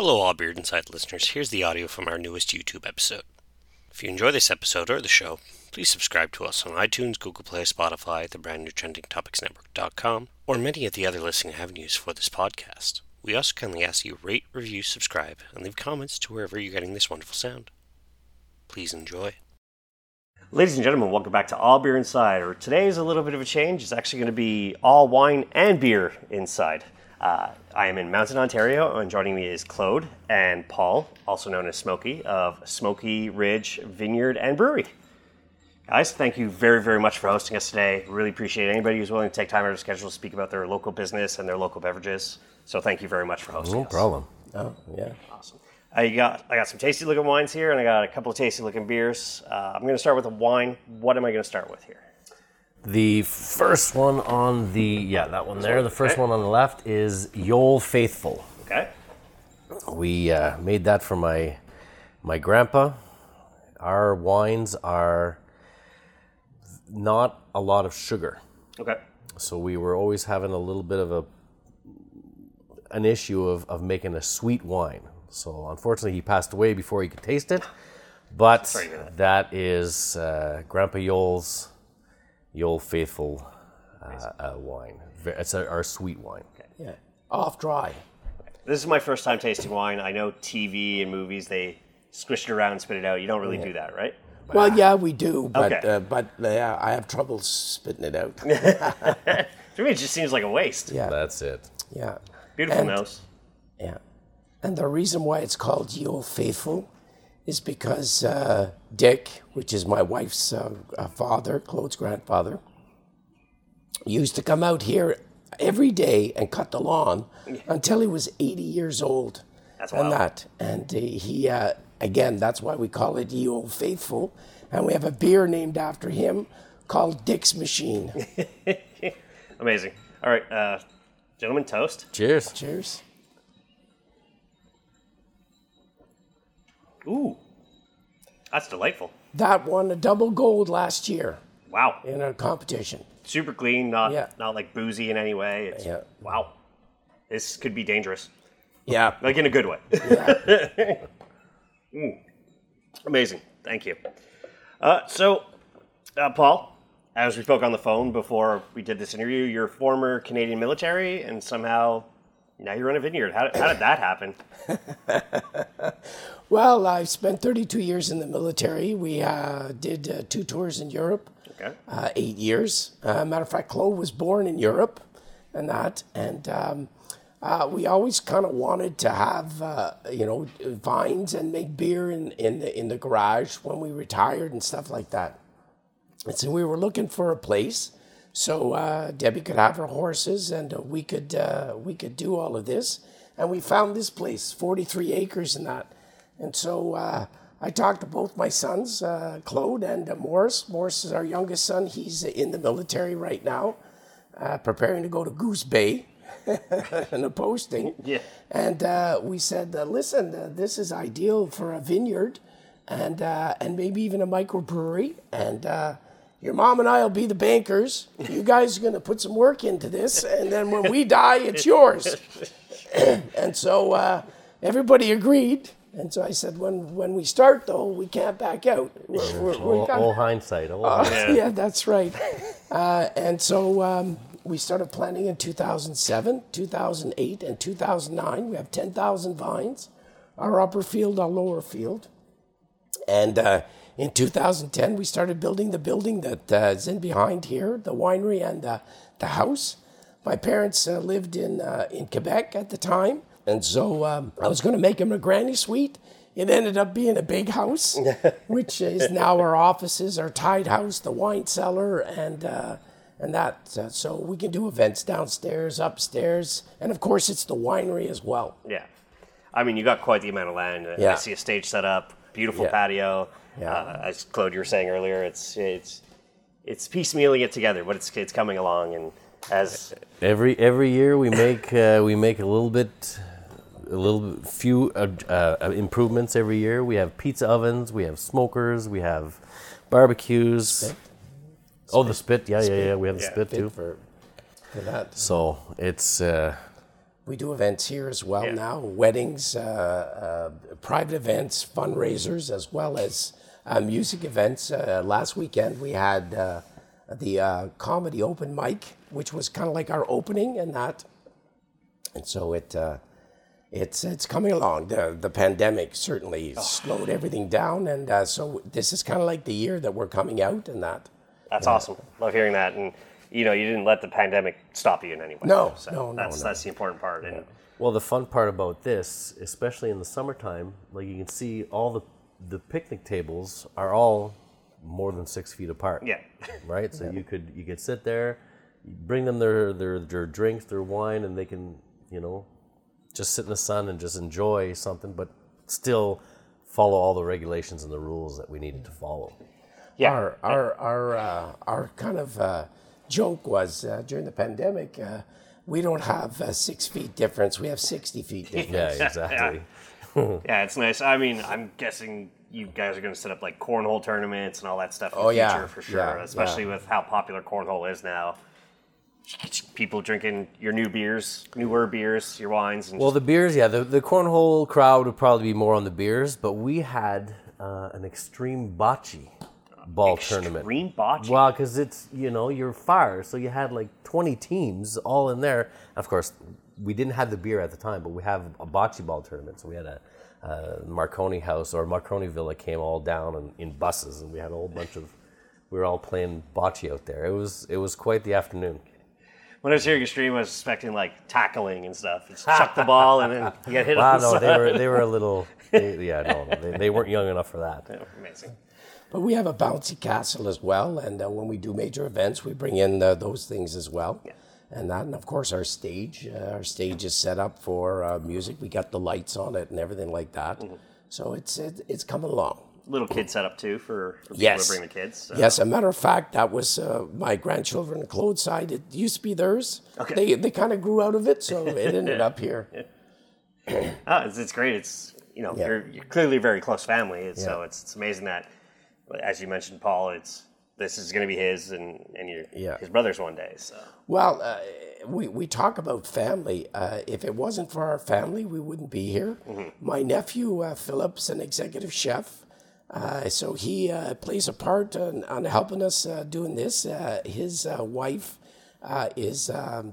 Hello, all Beer Inside listeners. Here's the audio from our newest YouTube episode. If you enjoy this episode or the show, please subscribe to us on iTunes, Google Play, Spotify, the brand new trending topics trendingtopicsnetwork.com, or many of the other listening avenues for this podcast. We also kindly ask you rate, review, subscribe, and leave comments to wherever you're getting this wonderful sound. Please enjoy. Ladies and gentlemen, welcome back to All Beer Inside. Today is a little bit of a change. It's actually going to be all wine and beer inside. Uh, I am in Mountain, Ontario, and joining me is Claude and Paul, also known as Smokie, of Smokie Ridge Vineyard and Brewery. Guys, thank you very, very much for hosting us today. Really appreciate anybody who's willing to take time out of their schedule to speak about their local business and their local beverages. So thank you very much for hosting us. No us. problem. Oh, yeah. Awesome. I got I got some tasty looking wines here, and I got a couple of tasty looking beers. Uh, I'm going to start with a wine. What am I going to start with here? The first one on the yeah that one there. The first Okay. one on the left is Yol Faithful. Okay. We uh, made that for my my grandpa. Our wines are not a lot of sugar, Okay. so we were always having a little bit of a an issue of, of making a sweet wine. So unfortunately, he passed away before he could taste it. But Sorry to hear that. is uh, Grandpa Yole's Yole Faithful uh, uh, wine. It's a, our sweet wine. Yeah. Off dry. This is my first time tasting wine. I know TV and movies they squish it around and spit it out. You don't really do that, right? Well, yeah, we do, but Okay. uh, but yeah, I have trouble spitting it out. To me, it just seems like a waste. Yeah, That's it. yeah, Beautiful And- nose. yeah. And the reason why it's called Ye Old Faithful is because uh, Dick, which is my wife's uh, uh, father, Claude's grandfather, used to come out here every day and cut the lawn until he was 80 years old. That's and that. And uh, he, uh, again, that's why we call it Ye Old Faithful. And we have a beer named after him called Dick's Machine. Amazing. All right, uh, gentlemen, toast. Cheers. Cheers. Ooh, that's delightful. That won a double gold last year Wow, in a competition. super clean. Not Yeah. not like boozy in any way. It's, Yeah. Wow, this could be dangerous, Yeah. like in a good way. Yeah. Mm. Amazing. Thank you. Uh, so, uh, Paul, as we spoke on the phone before we did this interview, you're former Canadian military, and somehow now you run a vineyard. How, how did that happen? Well, I spent 32 years in the military. We uh, did uh, two tours in Europe, Okay. uh, eight years. Uh, matter of fact, Chloe was born in Europe and that. And um, uh, we always kind of wanted to have, uh, you know, vines and make beer in, in, the, in the garage when we retired and stuff like that. And so we were looking for a place so uh, Debbie could have her horses and uh, we could uh, we could do all of this. And we found this place, 43 acres and that. And so uh, I talked to both my sons, uh, Claude and uh, Morris. Morris is our youngest son. He's in the military right now, uh, preparing to go to Goose Bay and a posting. Yeah. And uh, we said, uh, listen, uh, this is ideal for a vineyard and uh, and maybe even a microbrewery. And uh, your mom and I will be the bankers. You guys are going to put some work into this, and then when we die, it's yours. and so uh, everybody agreed. And so I said, when when we start, though, we can't back out. We're, we're, we're All, all hindsight. All uh, hindsight. yeah. that's right. Uh, and so um, we started planting in 2007, 2008, and 2009. We have 10,000 vines, our upper field, our lower field. And uh, in 2010, we started building the building that uh, is in behind here, the winery and uh, the house. My parents uh, lived in, uh, in Quebec at the time. And so um, I was going to make him a granny suite. It ended up being a big house, which is now our offices, our tied house, the wine cellar, and uh, and that. Uh, so we can do events downstairs, upstairs, and of course it's the winery as well. Yeah. I mean, you got quite the amount of land. Yeah. I Yeah. see a stage set up, beautiful Yeah. patio. Yeah. Uh, as Claude, you were saying earlier, it's it's it's piecemealing it together, but it's it's coming along. And as Every every year we make uh, we make a little bit, a little few uh, uh, improvements every year. We have pizza ovens, we have smokers, we have barbecues. Oh, the spit, yeah, yeah, yeah. We have the Yeah. spit too. for for that. So it's uh, we do events here as well Yeah. now weddings, uh, uh, private events, fundraisers, as well as uh, music events. Uh, last weekend we had uh, the uh, comedy open mic, which was kind of like our opening and that. And so it. It's it's coming along. The the pandemic certainly slowed everything down, and uh, so this is kind of like the year that we're coming out, and that. That's awesome. Love hearing that. And you know, you didn't let the pandemic stop you in any way. No, so no, no, That's no. that's the important part. And Well, the fun part about this, especially in the summertime, like you can see all the the picnic tables are all more than six feet apart. yeah, Right. So you could you could sit there, bring them their, their their drinks, their wine, and they can you know just sit in the sun and just enjoy something, but still follow all the regulations and the rules that we needed to follow. yeah. Our our our uh, our kind of uh, joke was uh, during the pandemic. Uh, we don't have uh, six feet difference. We have sixty feet difference. Yeah, exactly. Yeah, it's nice. I mean, I'm guessing you guys are going to set up like cornhole tournaments and all that stuff in Oh, the yeah. future for sure. Yeah, Especially yeah. with how popular cornhole is now. People drinking your new beers, newer beers, your wines, and Well, the beers, yeah, the, the cornhole crowd would probably be more on the beers, but we had uh, an extreme bocce ball tournament. extreme bocce. Well, because it's, you know, you're fire, so you had like 20 teams all in there. Of course, we didn't have the beer at the time, but we have a bocce ball tournament. So we had a, uh Marconi house or Marconi Villa came all down in, in buses, and we had a whole bunch of, we were all playing bocce out there. It was, it was quite the afternoon. When I was hearing your stream, I was expecting like tackling and stuff. It's chuck the ball and then you get hit Wow, on the no, they were, they were a little, they, yeah, no, no they, they weren't young enough for that. Amazing. But we have a bouncy castle as well, and uh, when we do major events, we bring in uh, those things as well. And that, and of course, our stage. Uh, our stage is set up for uh, music. We got the lights on it and everything like that. Mm-hmm. So it's it, it's coming along. Little kid setup too for, for people Yes. to bring the kids. so. Yes, a matter of fact, that was uh, my grandchildren, Claude's side. It used to be theirs. Okay. They they kind of grew out of it, so it ended up here. Oh, it's, it's great. It's you know Yeah. you're, you're clearly a very close family, and so it's it's amazing that, as you mentioned, Paul, it's this is going to be his and and your Yeah. his brother's one day. So Well, uh, we, we talk about family. Uh, if it wasn't for our family, we wouldn't be here. My nephew, uh, Philip's an executive chef. Uh, so he uh, plays a part on, on helping us uh, doing this. Uh, his uh, wife uh, is um,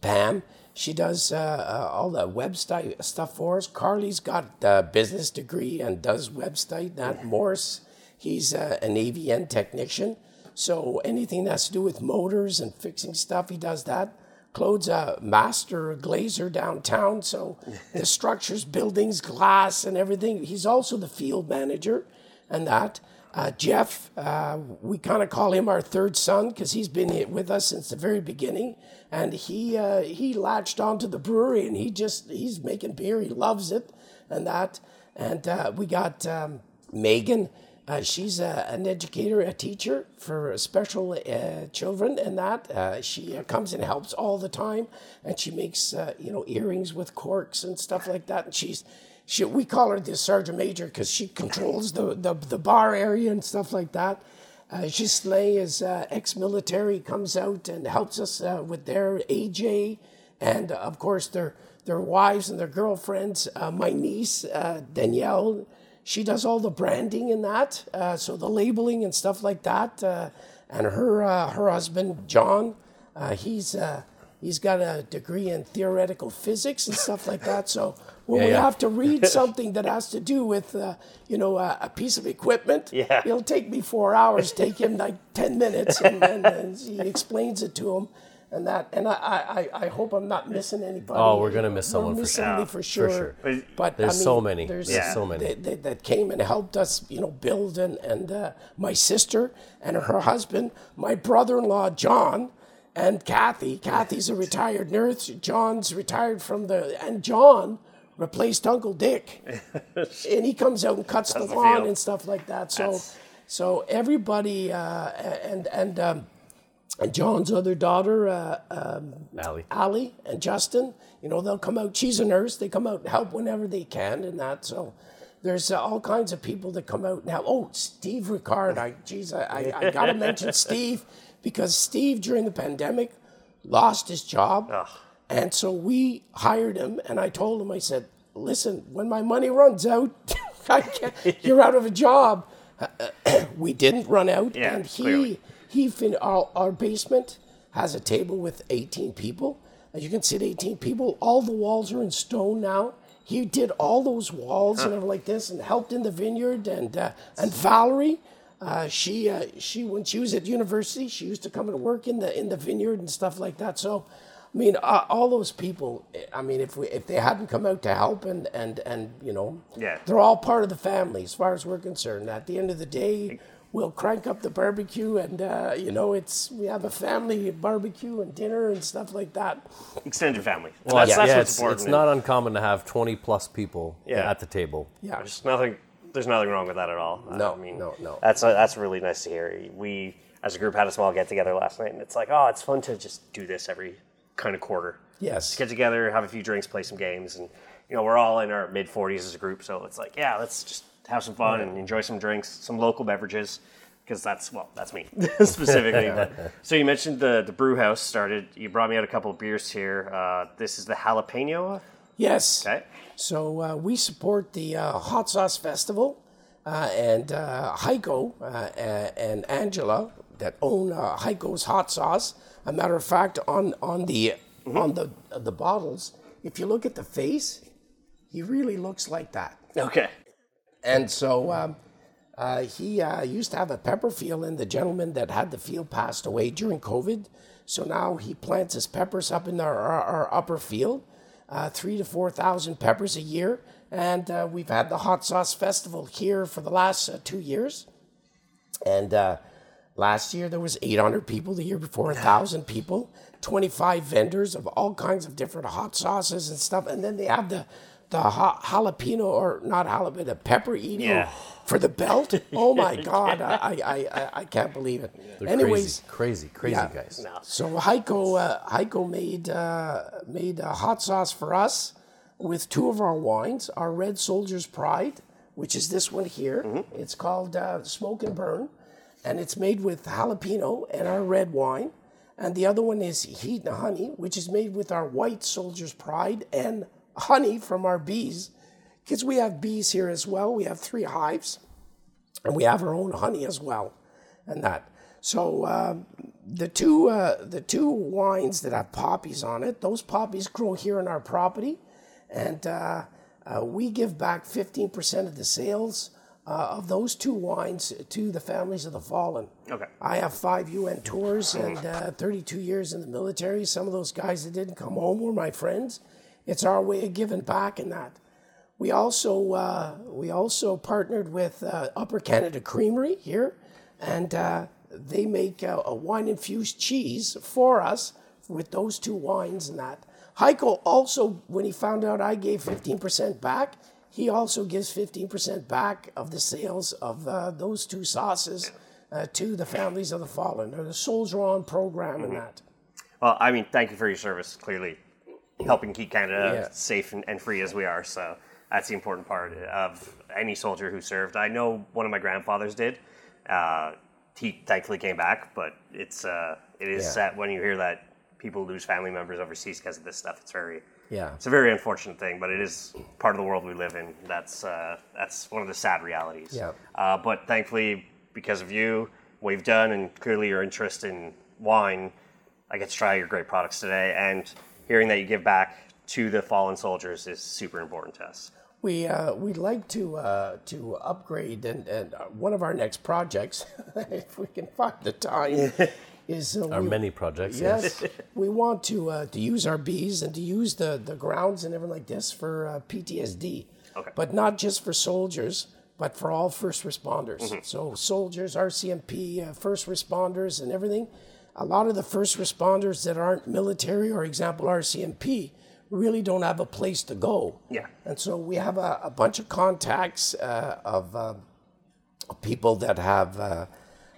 Pam. She does all the website stuff for us. Carly's got a business degree and does website. Nat Morris, he's uh, an AVN technician. So anything that has to do with motors and fixing stuff, he does that. Claude's a master glazer downtown, so the structures, buildings, glass, and everything. He's also the field manager and that. Uh, Jeff, uh, we kind of call him our third son because he's been here with us since the very beginning, and he uh, he latched onto the brewery and he just he's making beer. He loves it and that. And uh, we got um, Megan. Uh, she's a, an educator, a teacher for special uh, children, and that uh, she uh, comes and helps all the time, and she makes uh, you know earrings with corks and stuff like that. And she's she we call her the sergeant major because she controls the, the the bar area and stuff like that. Uh, Gisley is uh, ex-military, comes out and helps us uh, with their AJ, and uh, of course their their wives and their girlfriends. Uh, my niece uh, Danielle, she does all the branding and that, uh, so the labeling and stuff like that. Uh, and her uh, her husband John, uh, he's uh, he's got a degree in theoretical physics and stuff like that. So when Yeah, we yeah. have to read something that has to do with uh, you know a, a piece of equipment, Yeah. it'll take me four hours. Take him like ten minutes, and then and he explains it to him. And that, and I, I, I- I hope I'm not missing anybody. Oh, we're gonna miss We're someone for sure. somebody for sure. sure. But- But There's I mean, so many. There's There's so many. They, they, that came and helped us, you know, build and and uh, my sister and her husband, my brother-in-law John, and Kathy. Kathy's a retired nurse. John's retired from the and John replaced Uncle Dick, and he comes out and cuts the the lawn field. and stuff like that. So, That's- so everybody uh, and and. Um, and John's other daughter, uh, um, Allie. Allie and Justin, you know, they'll come out. She's a nurse. They come out and help whenever they can and that. So there's uh, all kinds of people that come out now. Oh, Steve Ricard. I, geez, I, I, I got to mention Steve because Steve, during the pandemic, lost his job. and so we hired him, and I told him, I said, listen, when my money runs out, you're out of a job. we didn't run out, Yeah, and he clearly. He fin- our, our basement has a table with 18 people. You can sit 18 people. All the walls are in stone now. He did all those walls and everything like this, and helped in the vineyard. And uh, and Valerie, uh, she uh, she when she was at university, she used to come and work in the in the vineyard and stuff like that. So, I mean, uh, all those people. I mean, if we if they hadn't come out to help and and and you know, Yeah. they're all part of the family as far as we're concerned. At the end of the day, we'll crank up the barbecue, and uh, you know, it's we have a family barbecue and dinner and stuff like that. Extended family. Well, that's, yeah, that's yeah, what's it's, important. it's not uncommon to have 20 plus people Yeah. at the table. Yeah, There's nothing. There's nothing wrong with that at all. No, I mean, no, no. That's uh, that's really nice to hear. We, as a group, had a small get together last night, and it's like, oh, it's fun to just do this every kind of quarter. yes, Just get together, have a few drinks, play some games, and you know we're all in our mid 40s as a group, so it's like, yeah, let's just have some fun and enjoy some drinks, some local beverages, because that's well, that's me specifically. but, so you mentioned the the brew house started. You brought me out a couple of beers here. Uh, this is the jalapeno. yes. Okay. So uh, we support the uh, Hot Sauce Festival, uh, and uh, Heiko uh, and Angela that own uh, Heiko's Hot Sauce. A matter of fact, on on the on the the bottles, if you look at the face, he really looks like that. Okay. And so um, uh, he uh, used to have a pepper field, and the gentleman that had the field passed away during COVID. So now he plants his peppers up in our, our, our upper field, uh, three to 4,000 peppers a year. And uh, we've had the Hot Sauce Festival here for the last uh, two years. And uh, last year there was 800 people. The year before, 1,000 people. 25 vendors of all kinds of different hot sauces and stuff. And then they have the the ha- jalapeno or not jalapeno, the pepper eating Yeah. for the belt. Oh my God, I, I, I, I can't believe it. They're Anyways, crazy, crazy, crazy yeah. guys. so Heiko, uh, Heiko made uh, made a hot sauce for us with two of our wines. Our Red Soldier's Pride, which is this one here. It's called uh, Smoke and Burn, and it's made with jalapeno and our red wine. And the other one is Heat and Honey, which is made with our White Soldier's Pride and honey from our bees. Because we have bees here as well. We have three hives and we have our own honey as well, and that. So um, the two uh, the two wines that have poppies on it, those poppies grow here on our property, and uh, uh, we give back fifteen percent of the sales uh, of those two wines to the families of the fallen. Okay. I have five UN tours and uh, 32 years in the military. Some of those guys that didn't come home were my friends. It's our way of giving back in that. We also uh, we also partnered with uh, Upper Canada Creamery here, and uh, they make uh, a wine infused cheese for us with those two wines and that. Heiko also, when he found out I gave fifteen percent back, he also gives fifteen percent back of the sales of uh, those two sauces uh, to the families of the fallen, or the Soldier On program and that. Well, I mean, thank you for your service. Clearly, helping keep Canada Yeah. safe and, and free as we are. So that's the important part of any soldier who served. I know one of my grandfathers did. Uh, he thankfully came back, but it's uh, it is Yeah. sad when you hear that people lose family members overseas because of this stuff. It's very Yeah. it's a very unfortunate thing, but it is part of the world we live in. That's uh, that's one of the sad realities. Yeah. Uh, but thankfully, because of you, what you've done, and clearly your interest in wine, I get to try your great products today. And hearing that you give back to the fallen soldiers is super important to us. We uh, we'd like to uh, to upgrade and, and uh, one of our next projects, if we can find the time, is uh, Our we, many projects. Yes. yes we want to uh, to use our bees and to use the, the grounds and everything like this for uh, PTSD, Okay. but not just for soldiers, but for all first responders. So soldiers, RCMP, uh, first responders, and everything. A lot of the first responders that aren't military, or example RCMP, really don't have a place to go. Yeah. And so we have a, a bunch of contacts uh, of uh, people that have uh,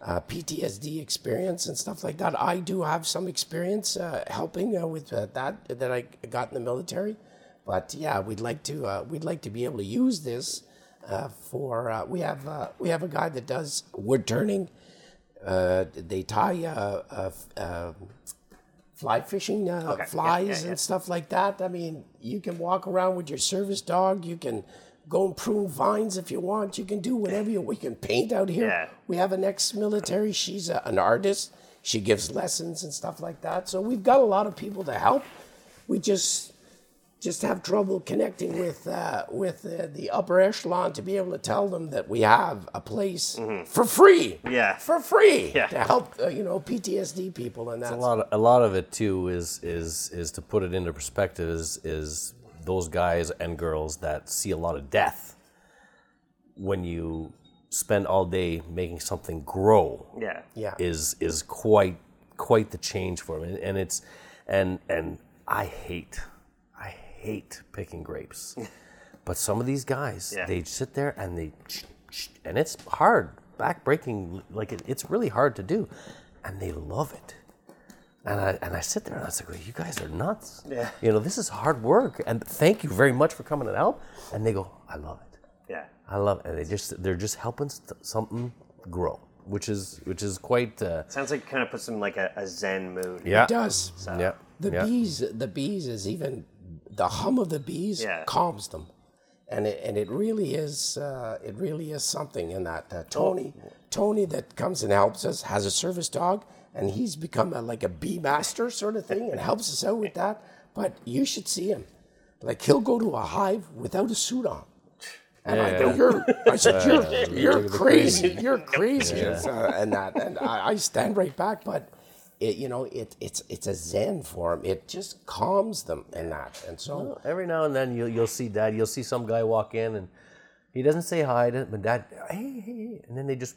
uh, PTSD experience and stuff like that. I do have some experience uh, helping uh, with uh, that that I got in the military, but yeah, we'd like to uh, we'd like to be able to use this uh, for. Uh, we have uh, we have a guy that does wood turning. Uh, they tie uh, uh, uh, fly fishing uh, Okay, flies yeah, yeah. and stuff like that. I mean, you can walk around with your service dog. You can go and prune vines if you want. You can do whatever you. We can paint out here. Yeah. We have an ex-military. She's a, an artist. She gives lessons and stuff like that. So we've got a lot of people to help. We just just have trouble connecting with uh, with uh, the upper echelon to be able to tell them that we have a place for free. Mm-hmm. Yeah. for free Yeah. to help uh, you know PTSD people and that. a lot of, a lot of it too is is is to put it into perspective is is those guys and girls that see a lot of death when you spend all day making something grow Yeah. Yeah. is is quite quite the change for them and, and it's and and I hate I hate picking grapes but some of these guys Yeah. they sit there and they and it's hard back breaking like it, it's really hard to do and they love it and I, and I sit there and I was like, well, you guys are nuts. Yeah. You know, this is hard work. And thank you very much for coming and help. And they go, I love it. Yeah. I love it. And they just, they're just helping st- something grow, which is, which is quite, uh, Sounds like it kind of puts them in like a, a zen mood. yeah. It does. Yeah. The yeah. bees, the bees is even the hum of the bees Yeah. calms them, and it and it really is uh, it really is something in that. Uh, Tony, Tony that comes and helps us has a service dog, and he's become a, like a bee master sort of thing, and helps us out with that. But you should see him, like he'll go to a hive without a suit on. And I go, you're, I said, you're, you're the crazy, you're crazy, uh, and that, and I, I stand right back. But it, you know, it, it's it's a zen for them. It just calms them and that, and so Every now and then you'll, you'll see dad, you'll see some guy walk in and he doesn't say hi to but dad, hey, hey, hey. And then they just,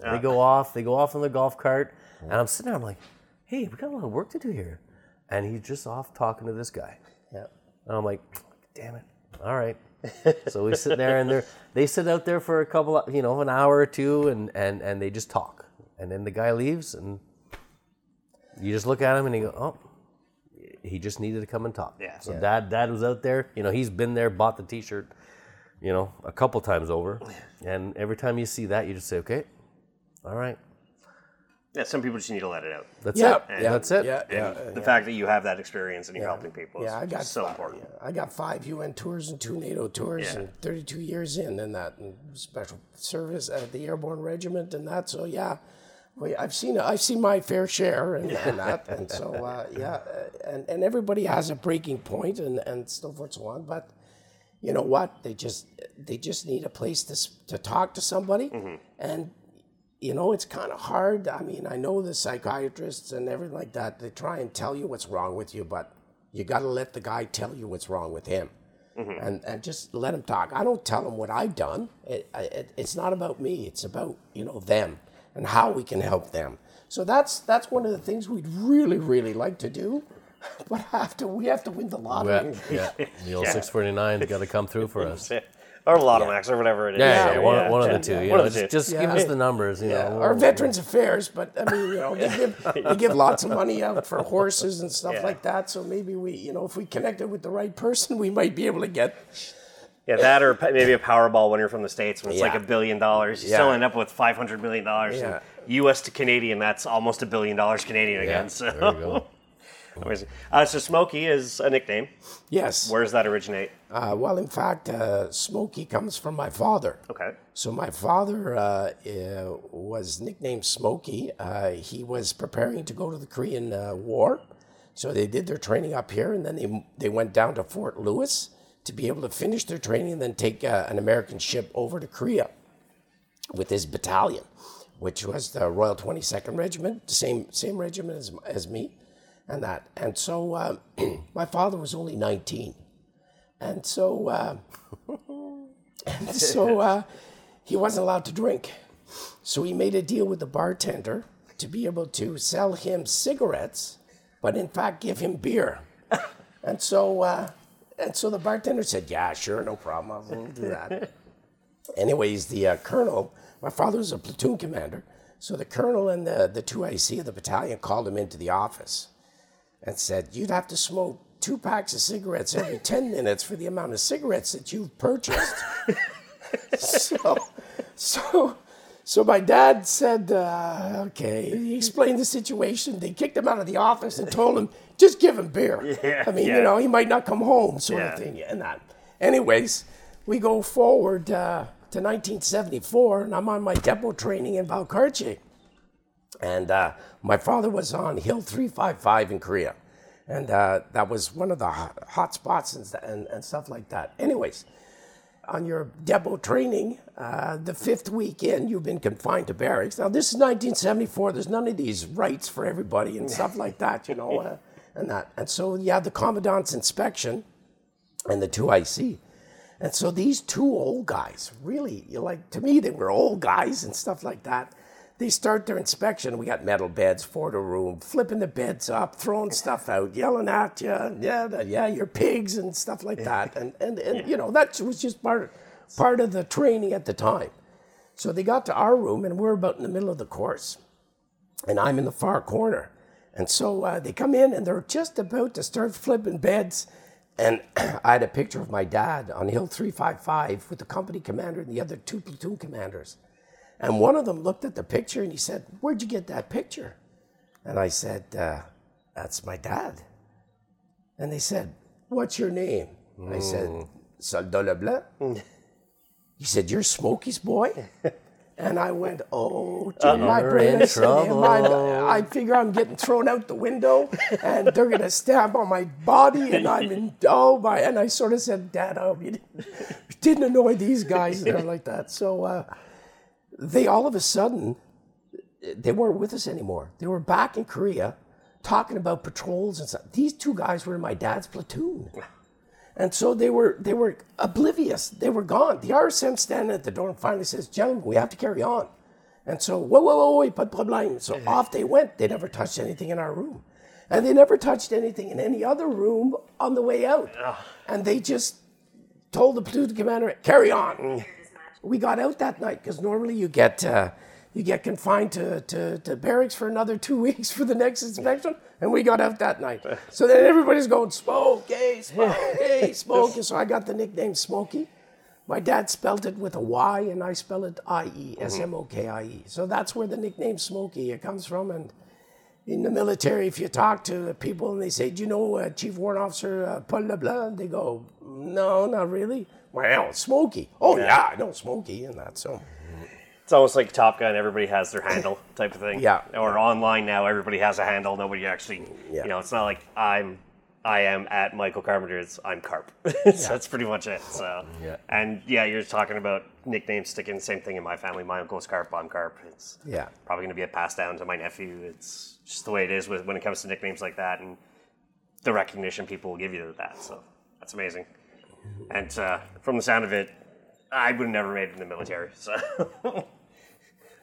they go off, they go off on the golf cart. And I'm sitting there, I'm like, hey, we got a lot of work to do here. And he's just off talking to this guy. yeah, And I'm like, damn it. All right. so we sit there and they they sit out there for a couple of, you know, an hour or two and, and, and they just talk. And then the guy leaves and you just look at him and you go, oh, he just needed to come and talk. Yeah. So dad dad was out there, you know, he's been there, bought the t shirt, you know, a couple times over. And every time you see that, you just say, okay, all right. Yeah. Some people just need to let it out. That's yeah, it. yeah, That's it. Yeah, yeah, And uh, the fact that you have that experience and you're helping people is yeah. I got so five, important. yeah, I got five UN tours and two NATO tours, Yeah. and 32 years in, and that and special service at the Airborne Regiment and that. So yeah. We, I've seen I've seen my fair share and, and that and so uh, yeah uh, and, and everybody has a breaking point and, and so forth and so on but you know what? They just they just need a place to to talk to somebody. And you know it's kind of hard. I mean i know the psychiatrists and everything like that. They try and tell you what's wrong with you but you got to let the guy tell you what's wrong with him. And and just let him talk. I don't tell him what i've done. It, it, it's not about me. It's about you know them and how we can help them so that's that's one of the things we'd really really like to do but have to we have to win the lottery Yeah. yeah. The old 649's got to come through for us. Or Lotto Max or whatever it is. Yeah, yeah, So, one, one of the two. You One know, of the just, two. just give us the numbers. You know, or Veterans Affairs, but I mean, you know, they give, they give lots of money out for horses and stuff Yeah. like that. So maybe we, you know, if we connected with the right person, we might be able to get. Yeah, that or maybe a Powerball when you're from the States when it's like a billion dollars. You Yeah. still end up with $500 million. Yeah. US to Canadian, that's almost a billion dollars Canadian again. So. there you go. Uh, so Smokie is a nickname. Yes. Where does that originate? Uh, well, in fact, uh, Smokey comes from my father. Okay. So my father uh, uh, was nicknamed Smokey. Uh, he was preparing to go to the Korean uh, War, so they did their training up here, and then they they went down to Fort Lewis to be able to finish their training and then take uh, an American ship over to Korea with his battalion, which was the Royal 22nd Regiment, same same regiment as as me, and that. And so uh, my father was only 19, and so. Uh, and so uh, he wasn't allowed to drink. So he made a deal with the bartender to be able to sell him cigarettes, but in fact give him beer. And so, uh, and so the bartender said, "Yeah, sure, no problem, I'll do that." Anyways, the uh, colonel, my father was a platoon commander, so the colonel and the the two IC of the battalion called him into the office and said, "You'd have to smoke." Two packs of cigarettes every 10 minutes for the amount of cigarettes that you've purchased so, so, So my dad said, uh, okay, he explained the situation. They kicked him out of the office and told him, just give him beer. Yeah, I mean, yeah. you know, he might not come home, sort Yeah. of thing. And that. Anyways, we go forward uh, to 1974, and I'm on my depot training in Valcartier. And uh, my father was on Hill 355 in Korea. And uh, that was one of the hot, hot spots and, and, and stuff like that. Anyways, on your depot training, uh, the fifth week in, you've been confined to barracks. Now, this is 1974. There's none of these rights for everybody and stuff like that, you know, uh, and that. And so you have the commandant's inspection and the two IC. And so these two old guys, really, you like to me, they were old guys and stuff like that. They start their inspection. We got metal beds, for the room, flipping the beds up, throwing stuff out, yelling at you, yeah, yeah, you're pigs and stuff like that. And and, and you know that was just part part of the training at the time. So they got to our room, and we're about in the middle of the course, and I'm in the far corner. And so uh, they come in, and they're just about to start flipping beds. And I had a picture of my dad on Hill 355 with the company commander and the other two platoon commanders. And one of them looked at the picture and he said, Where'd you get that picture? And I said, uh, That's my dad. And they said, What's your name? I said, Soldat Leblanc. He said, You're Smokey's boy? And I went, oh, gee, my brain in is. I, figure I'm getting thrown out the window, and they're gonna stamp on my body, and I'm in oh my. And I sort of said, Dad, I hope you didn't, didn't annoy these guys there like that. So uh, they all of a sudden they weren't with us anymore. They were back in Korea, talking about patrols and stuff. These two guys were in my dad's platoon. And so they were they were oblivious. They were gone. The RSM standing at the door and finally says, "Gentlemen, we have to carry on." And so, whoa, whoa, whoa, wait, pas de problème. So off they went. They never touched anything in our room, and they never touched anything in any other room on the way out. And they just told the platoon commander, "Carry on." we got out that night because normally you get uh, you get confined to, to, to barracks for another two weeks for the next inspection, and we got out that night. So then everybody's going smoke, hey, smoke, hey, smoke. And so I got the nickname Smokie. My dad spelled it with a Y, and I spell it I E S M O K I E. So that's where the nickname Smokie it comes from. And in the military, if you talk to the people and they say, "Do you know uh, Chief Warrant Officer uh, Paul LeBlanc?" They go, "No, not really." Well, Smokie. Oh yeah, I know Smokie and that. So It's almost like Top Gun. Everybody has their handle type of thing. Yeah. Or online now, everybody has a handle. Nobody actually, Yeah. you know, it's not like I'm, I am at Michael Carpenter's. I'm Carp. so that's pretty much it. So. Yeah. And yeah, you're talking about nicknames sticking. Same thing in my family. My uncle's Carp. I'm Carp. It's Yeah. probably going to be a pass down to my nephew. It's just the way it is with when it comes to nicknames like that and the recognition people will give you with that. So that's amazing. And uh, from the sound of it, I would have never made it in the military. So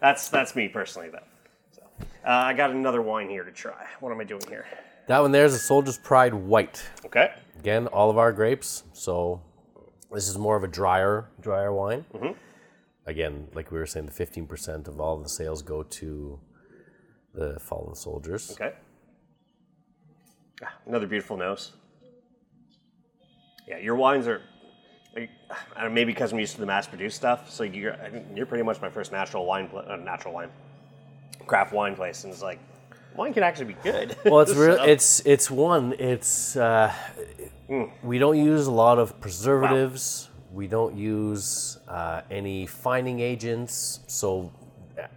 that's that's me personally, though. So uh, I got another wine here to try. What am I doing here? That one there's a Soldier's Pride White. Okay. Again, all of our grapes. So this is more of a drier, drier wine. Again, like we were saying, the 15% of all the sales go to the fallen soldiers. Okay. Ah, Another beautiful nose. Yeah, your wines are. Like, maybe because I'm used to the mass-produced stuff, so you're you're pretty much my first natural wine, uh, natural wine, craft wine place, and it's like wine can actually be good. Well, it's real. So- It's it's one. It's uh, we don't use a lot of preservatives. We don't use uh, any fining agents. So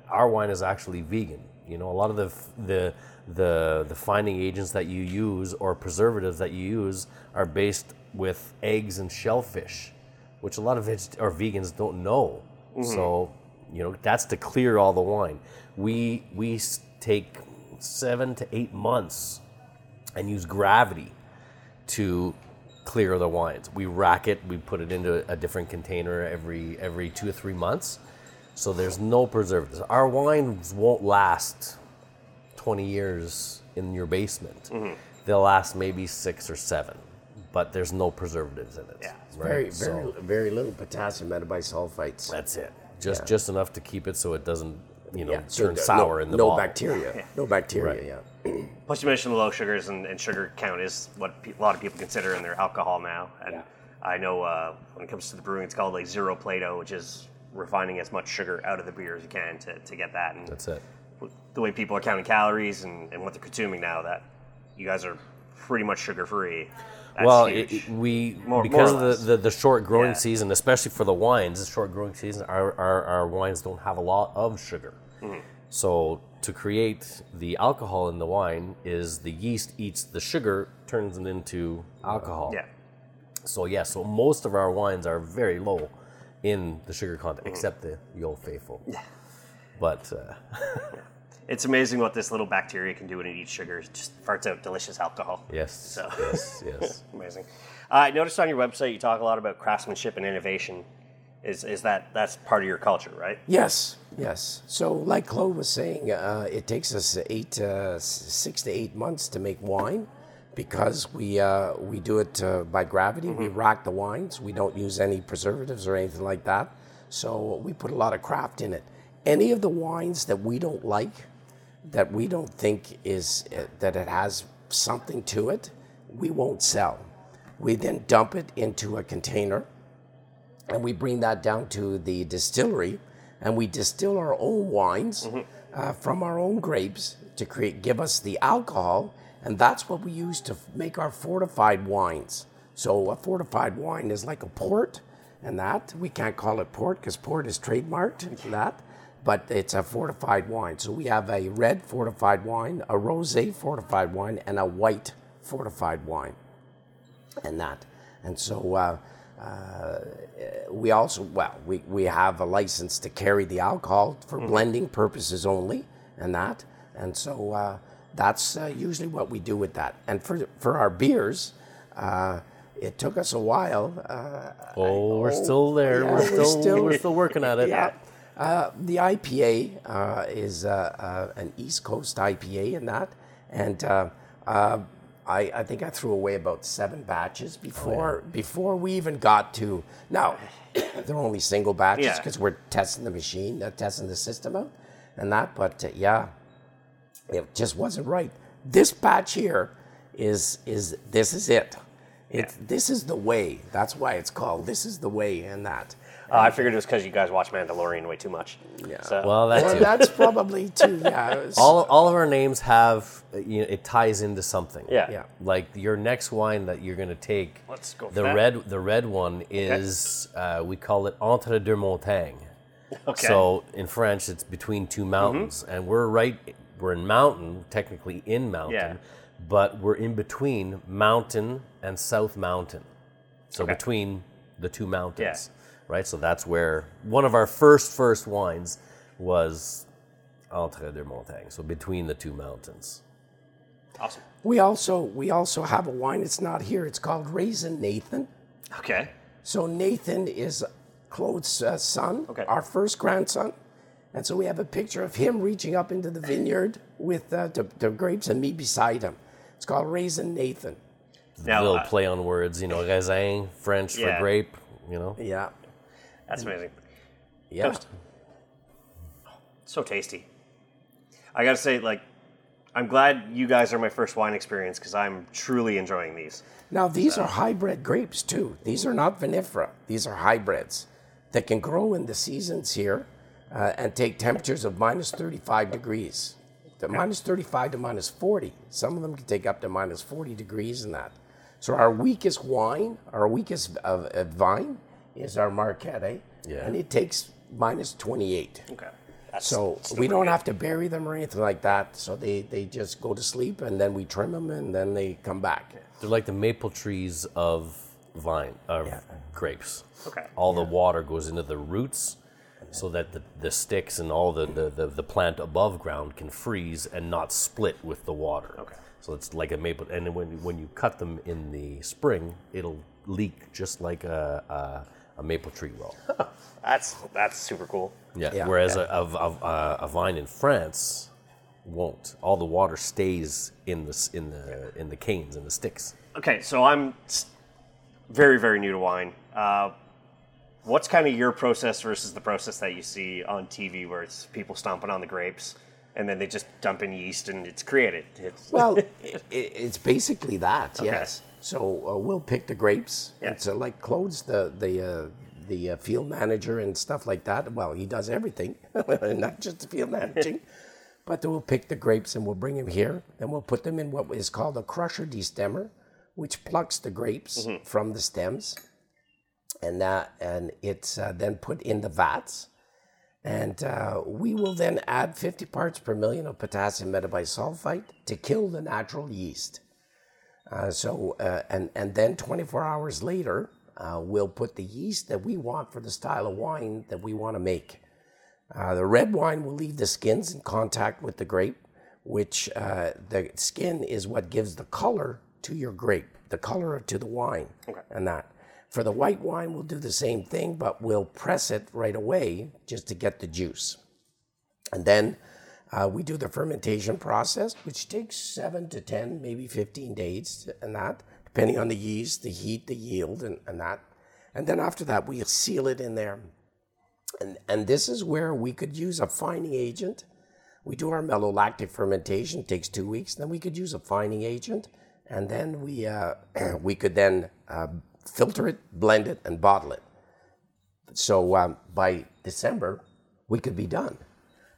our wine is actually vegan. You know, a lot of the the the the fining agents that you use or preservatives that you use are based with eggs and shellfish, which a lot of veg- or vegans don't know. Mm-hmm. So you know that's to clear all the wine. We we take seven to eight months and use gravity to clear the wines. We rack it, we put it into a different container every every two or three months. So there's no preservatives. Our wines won't last 20 years in your basement. They'll last maybe six or seven, but there's no preservatives in it. Yeah. right? very, So very, very little potassium metabisulfites. that's it. Just Yeah. just enough to keep it so it doesn't, you know, so turn no- sour in the no bottle. bacteria. No bacteria. Yeah. Plus, you mentioned the low sugars and, and sugar count is what pe- a lot of people consider in their alcohol now. And I know uh, when it comes to the brewing, it's called like zero Plato, which is refining as much sugar out of the beer as you can to, to get that. And That's it. the way people are counting calories and, and what they're consuming now, that you guys are pretty much sugar free. well, it, it- we More- because more of the, the, the short growing Yeah. season, especially for the wines, the short growing season, our, our, our wines don't have a lot of sugar. Mm-hmm. So to create the alcohol in the wine is the yeast eats the sugar, turns it into alcohol. yeah. So yeah, so most of our wines are very low in the sugar content, Mm-hmm. except the, the Old Faithful. Yeah. But uh, It's amazing what this little bacteria can do when it eats sugar. It just farts out delicious alcohol. yes, So- yes, yes. Amazing. Uh, I noticed on your website you talk a lot about craftsmanship and innovation. Is, is that that's part of your culture, right? Yes, yes. So, like Claude was saying, uh, it takes us eight, uh, six to eight months to make wine because we uh, we do it uh, by gravity. We rack the wines. We don't use any preservatives or anything like that. So we put a lot of craft in it. Any of the wines that we don't like, that we don't think is uh, that it has something to it, we won't sell. We then dump it into a container and we bring that down to the distillery and we distill our own wines uh, from our own grapes to create give us the alcohol and that's what we use to make our fortified wines so a fortified wine is like a port and that we can't call it port because port is trademarked and that but it's a fortified wine so we have a red fortified wine a rosé fortified wine and a white fortified wine and that. And so uh, uh, we also, well, we, we have a license to carry the alcohol for blending purposes only, and that. And so uh, that's uh, usually what we do with that. And for, for our beers, uh, it took us a while. Uh, Oh, we're still there. yeah, we're, we're still, still- we're still working at it. yeah. Uh, the IPA uh, is uh, uh, an East Coast IPA and that. And uh, uh, I, I think I threw away about seven batches before before we even got to. Now, they're only single batches Yeah. because we're testing the machine, uh, testing the system out and that. But uh, yeah, it just wasn't right. This batch here is is this is it. It's this is the way. That's why it's called this is the way and that. Uh, I figured it was because you guys watch Mandalorian way too much. Yeah. So, Well, that's Well, that's probably too. Yeah. all, all of our names have uh, you know it ties into something. yeah. Yeah. Like your next wine that you're gonna take. Let's go for The that. red the red one is uh, we call it Entre deux montagnes. Okay. So in French, it's between two mountains, and we're right. We're in mountain, technically in mountain, Yeah. but we're in between mountain and South Mountain. So Okay. between the two mountains, right? So that's where one of our first first wines was Entre deux montagnes. So between the two mountains. awesome. we also we also have a wine. It's not here. It's called Raisin Nathan. Okay. So Nathan is Claude's uh, son, Okay. our first grandson, and so we have a picture of him reaching up into the vineyard with uh, the, the grapes and me beside him. It's called Raisin Nathan. Now, little uh, play on words, you know, raisin, French Yeah. for grape, you know. Yeah. that's amazing. Yeah. Toast. So tasty. I gotta say, like, I'm glad you guys are my first wine experience because I'm truly enjoying these. Now, these are hybrid grapes too. These are not vinifera. These are hybrids that can grow in the seasons here uh, and take temperatures of minus 35 degrees. The minus 35 to minus 40. Some of them can take up to minus 40 degrees in that. So our weakest wine, our weakest uh, uh, vine is our Marquette, Yeah. and it takes minus 28. Okay. That's So super we don't good. have to bury them or anything like that. So they, they just go to sleep and then we trim them and then they come back. They're like the maple trees of vine of grapes. Okay. All the water goes into the roots so that the, the sticks and all the, the, the, the plant above ground can freeze and not split with the water. Okay. So it's like a maple and then when when you cut them in the spring, it'll leak just like a a, a maple tree will. That's that's super cool. Yeah. Yeah. Whereas Yeah. A, a, a, a vine in France won't. All the water stays in the in the in the canes and the sticks. Okay, so I'm very very new to wine. Uh, what's kind of your process versus the process that you see on TV, where it's people stomping on the grapes and then they just dump in yeast and it's created? It's, Well, it, it's basically that, yes. So uh, we'll pick the grapes. Yeah. It's uh, like Claude's the the uh, the uh, field manager and stuff like that. Well, he does everything, not just the field managing. but we'll pick the grapes and we'll bring them here and we'll put them in what is called a crusher destemmer, which plucks the grapes from the stems, and that and it's uh, then put in the vats. And uh, we will then add 50 parts per million of potassium metabisulfite to kill the natural yeast. Uh, so, uh, and, and then 24 hours later, uh, we'll put the yeast that we want for the style of wine that we want to make. Uh, the red wine will leave the skins in contact with the grape, which uh, the skin is what gives the color to your grape, the color to the wine, and that. For the white wine, we'll do the same thing, but we'll press it right away just to get the juice. And then uh, we do the fermentation process, which takes seven to 10, maybe 15 days, and that, depending on the yeast, the heat, the yield, and, and that. And then after that, we seal it in there. And, and this is where we could use a fining agent. We do our malolactic fermentation, takes two weeks. Then we could use a fining agent, and then we, uh, we could then uh, filter it, blend it, and bottle it. So um, by December, we could be done.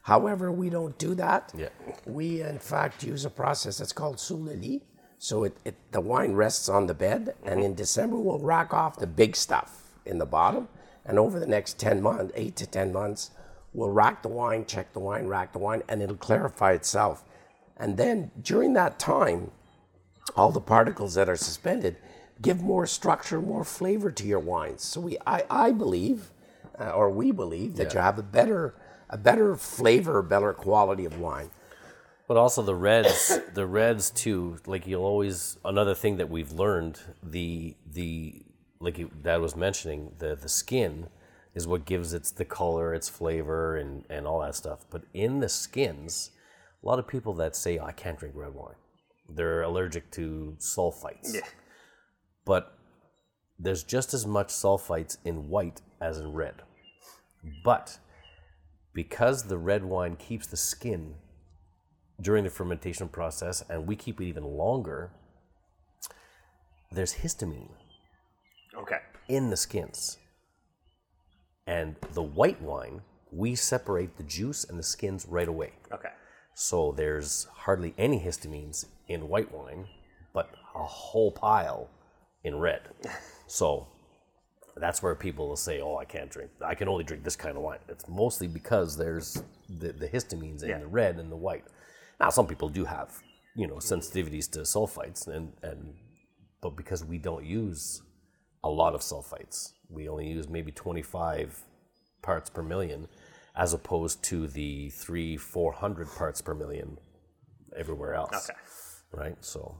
However, we don't do that. Yeah. We, in fact, use a process that's called sous le lit. So it, it, the wine rests on the bed, and in December, we'll rack off the big stuff in the bottom. And over the next 10 months, eight to 10 months, we'll rack the wine, check the wine, rack the wine, and it'll clarify itself. And then during that time, all the particles that are suspended give more structure, more flavor to your wines. So we, I, I believe, uh, or we believe, that you have a better, a better flavor, better quality of wine. But also the reds, the reds too. Like you'll always another thing that we've learned the the like you, Dad was mentioning the the skin is what gives it the color, its flavor, and and all that stuff. But in the skins, a lot of people that say oh, I can't drink red wine, they're allergic to sulfites. Yeah. But there's just as much sulfites in white as in red. But because the red wine keeps the skin during the fermentation process and we keep it even longer, there's histamine Okay. in the skins. And the white wine, we separate the juice and the skins right away. Okay. So there's hardly any histamines in white wine, but a whole pile in red. So that's where people will say, "Oh, I can't drink. I can only drink this kind of wine." It's mostly because there's the, the histamines in Yeah. the red and the white. Now, some people do have, you know, sensitivities to sulfites, and and but because we don't use a lot of sulfites, we only use maybe 25 parts per million, as opposed to the three, 400 parts per million everywhere else Okay. right? So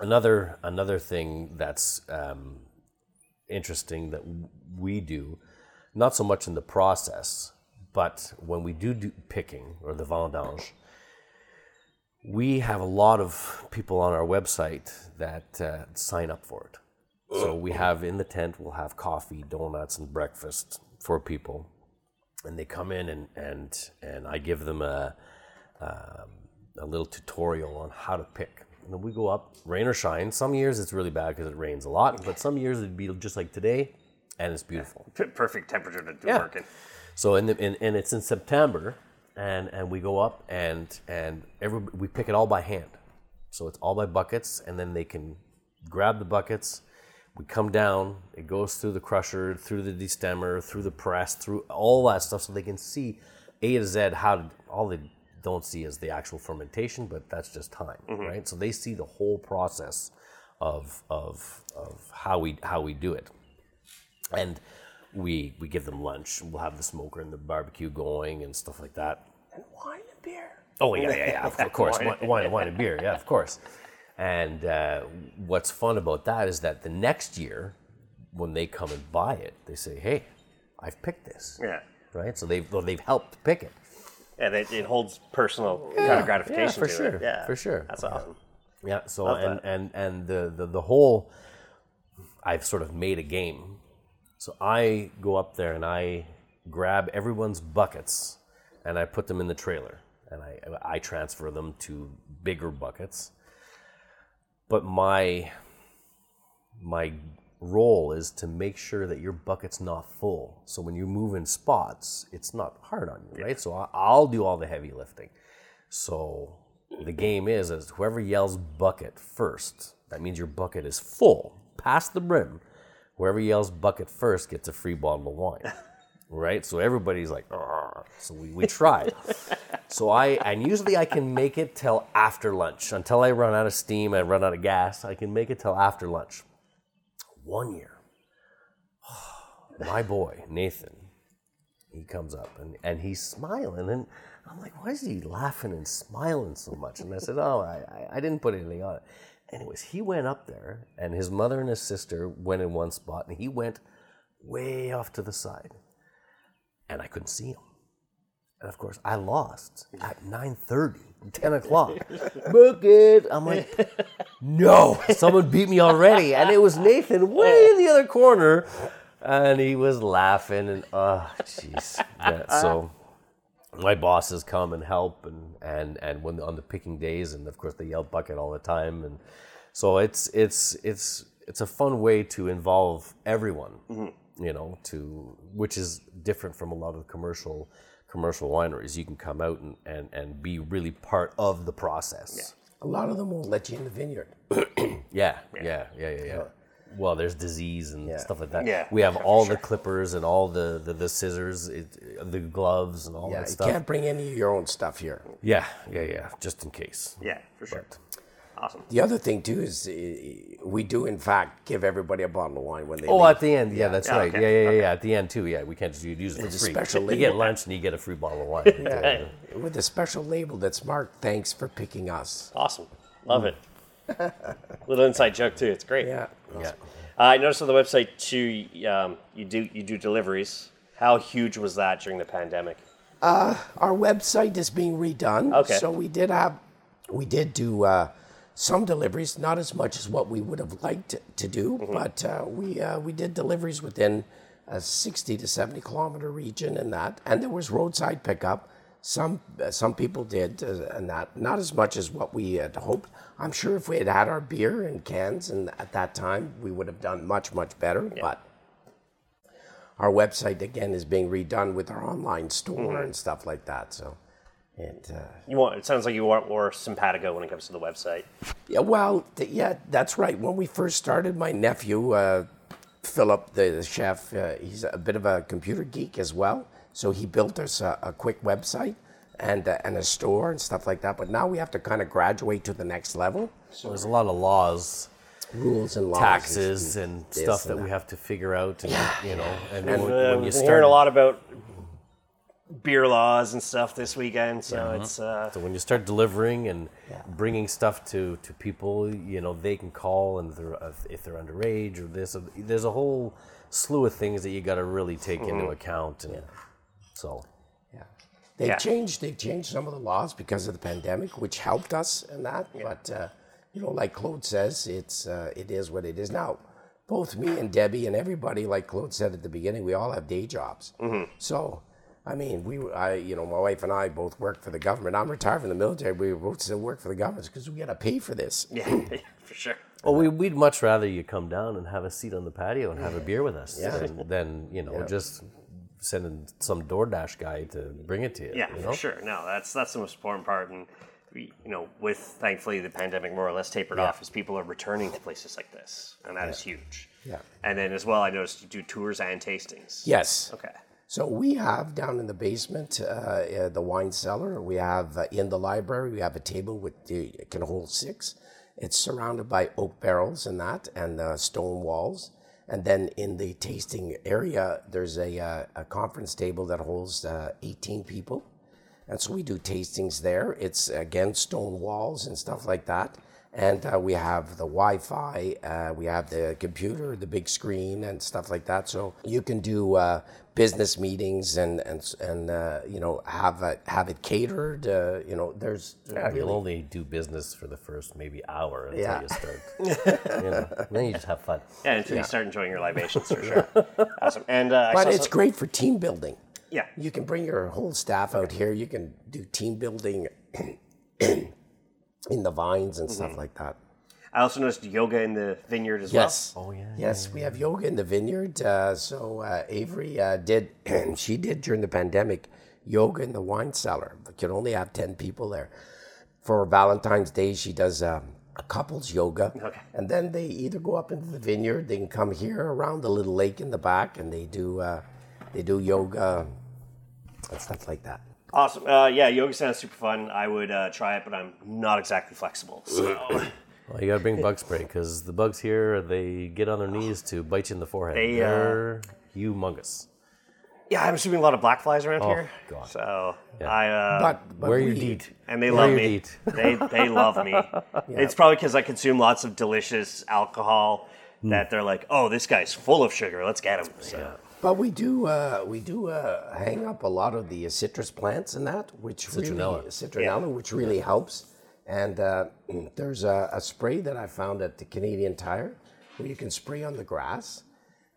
another another thing that's um, interesting that we do, not so much in the process, but when we do do picking or the vendange, we have a lot of people on our website that uh, sign up for it. So we have in the tent, we'll have coffee, donuts, and breakfast for people, and they come in and and and I give them a um, a little tutorial on how to pick. And we go up, rain or shine. Some years it's really bad because it rains a lot, but some years it'd be just like today, and it's beautiful. Perfect temperature to, to Yeah. work in. So in, the, in and it's in September, and and we go up and and every we pick it all by hand. So it's all by buckets, and then they can grab the buckets. We come down. It goes through the crusher, through the destemmer, through the press, through all that stuff, so they can see A to Z how to, all they don't see as the actual fermentation, but that's just time, right? So they see the whole process of of of how we how we do it and we we give them lunch. We'll have the smoker and the barbecue going and stuff like that. And wine and beer. Oh yeah, yeah, yeah. Of, of course, wine, wine, wine and beer. Yeah, of course. And uh, what's fun about that is that the next year, when they come and buy it, they say, "Hey, I've picked this." Yeah. Right. So they've well, they've helped pick it. Yeah, it, it holds personal kind of gratification for to sure, it. Yeah, for sure. That's awesome. Yeah. So Love and that. and and the, the the whole, I've sort of made a game. So I go up there and I grab everyone's buckets and I put them in the trailer and I I transfer them to bigger buckets. But my my role is to make sure that your bucket's not full. So when you move in spots, it's not hard on you, right? So I'll do all the heavy lifting. So the game is is whoever yells bucket first, that means your bucket is full, past the brim. Whoever yells bucket first gets a free bottle of wine. Right? So everybody's like, "Arr." so we, we try. so I and usually I can make it till after lunch. Until I run out of steam, I run out of gas, I can make it till after lunch. One year, my boy, Nathan, he comes up and, and he's smiling and I'm like, why is he laughing and smiling so much? And I said, oh, I, I, didn't put anything on it. Anyways, he went up there and his mother and his sister went in one spot and he went way off to the side and I couldn't see him. And of course, I lost at 9.30, 10 o'clock. Book it. I'm like, no, someone beat me already. And it was Nathan way in the other corner. And he was laughing and, oh, jeez. Yeah, so my bosses come and help and, and, and when on the picking days, and of course they yell bucket all the time. And so it's, it's, it's, it's a fun way to involve everyone, mm-hmm. you know, to, which is different from a lot of commercial, commercial wineries. You can come out and, and, and be really part of the process. Yeah. A lot of them won't let you in the vineyard. Yeah, yeah, yeah, yeah, yeah. Well, there's disease and stuff like that. Yeah, we have yeah, all the clippers and all the the, the scissors, it, the gloves and all Yeah, that stuff. you can't bring any of your own stuff here. Yeah, yeah, yeah, just in case. Yeah, for sure. Awesome. The other thing too is uh, we do in fact give everybody a bottle of wine when they Oh, leave. at the end, yeah, that's Yeah, right. okay, Yeah, yeah, yeah, yeah. At the end too, yeah. We can't just use it for a free. special you get lunch and you get a free bottle of wine. Yeah, with a special label that's marked "Thanks for picking us." Awesome. Love it. Little inside joke too. It's great. Yeah, yeah. Uh, I noticed on the website too. Um, you do you do deliveries. How huge was that during the pandemic? our website is being redone. Okay. So we did have, we did do uh, some deliveries, not as much as what we would have liked to, do, Mm-hmm. but uh, we uh, we did deliveries within a 60 to 70 kilometer region and that, and there was roadside pickup. Some uh, some people did, uh, and that not as much as what we had hoped. I'm sure if we had had our beer in cans and at that time, we would have done much much better. But our website again is being redone with our online store Mm-hmm. and stuff like that. So, and uh, You want? It sounds like you want more simpatico when it comes to the website. yeah, well, th- yeah, that's right. When we first started, my nephew uh, Philip, the, the chef, uh, he's a bit of a computer geek as well. So he built us a, a quick website and uh, and a store and stuff like that. But now we have to kind of graduate to the next level. So there's a lot of laws, Rules and laws, and taxes, and this stuff that and we have to figure out. And, you know, and, And when, uh, when we've you been hearing a lot about beer laws and stuff this weekend. So it's uh, So when you start delivering and bringing stuff to, to people, you know, they can call and if they're, if they're underage or this, there's a whole slew of things that you got to really take into account. And so, Yeah. They've Yeah. changed. They've changed some of the laws because of the pandemic, which helped us in that. But uh, you know, like Claude says, it's uh, it is what it is now. Both me and Debbie and everybody, like Claude said at the beginning, we all have day jobs. So, I mean, we, I, you know, my wife and I both work for the government. I'm retired from the military. We both still work for the government because we got to pay for this. yeah, for sure. well, we, we'd much rather you come down and have a seat on the patio and have a beer with us Yeah. than, than, you know, just sending some DoorDash guy to bring it to you. Yeah, you know? for sure. No, that's that's the most important part. And we, you know, with thankfully the pandemic more or less tapered off, as people are returning to places like this, and that is huge. Yeah. And then as well, I noticed you do tours and tastings. Yes. Okay. So we have down in the basement uh, uh, the wine cellar. We have uh, in the library. We have a table with it can hold six. It's surrounded by oak barrels and that, and uh, stone walls. And then in the tasting area, there's a, uh, a conference table that holds uh, 18 people. And so we do tastings there. It's again stone walls and stuff like that. And uh, we have the Wi Fi, uh, we have the computer, the big screen, and stuff like that. So you can do uh, business meetings and, and, and uh, you know, have it, have it catered. Uh, you know, there's Yeah, really- you'll only do business for the first maybe hour until Yeah. you start. you know, then you just have fun. Yeah, until you start enjoying your libations for sure. awesome. And uh, but it's some- great for team building. Yeah. You can bring your whole staff out here. You can do team building in the vines and stuff like that. I also noticed yoga in the vineyard as well. Yes. Oh, yeah, Yes, we have yoga in the vineyard. Uh, so uh, Avery uh, did, and she did during the pandemic, yoga in the wine cellar. But could only have ten people there. For Valentine's Day, she does um, a couples yoga, Okay. and then they either go up into the vineyard, they can come here around the little lake in the back, and they do uh, they do yoga and stuff like that. Well. Awesome. Uh, yeah, yoga sounds super fun. I would uh, try it, but I'm not exactly flexible. So Well, you gotta bring bug spray because the bugs here they get on their knees to bite you in the forehead. They, uh, They're humongous. yeah, I'm assuming a lot of black flies around here. God. So I uh, But, but Where you deet? and they Where love you me. deet? They they love me. It's probably because I consume lots of delicious alcohol that they're like, oh, this guy's full of sugar. Let's get him. So. But we do uh, we do uh, hang up a lot of the uh, citrus plants and that, which Citronella. really citronella, which really helps. And uh, there's a, a spray that I found at the Canadian Tire where you can spray on the grass.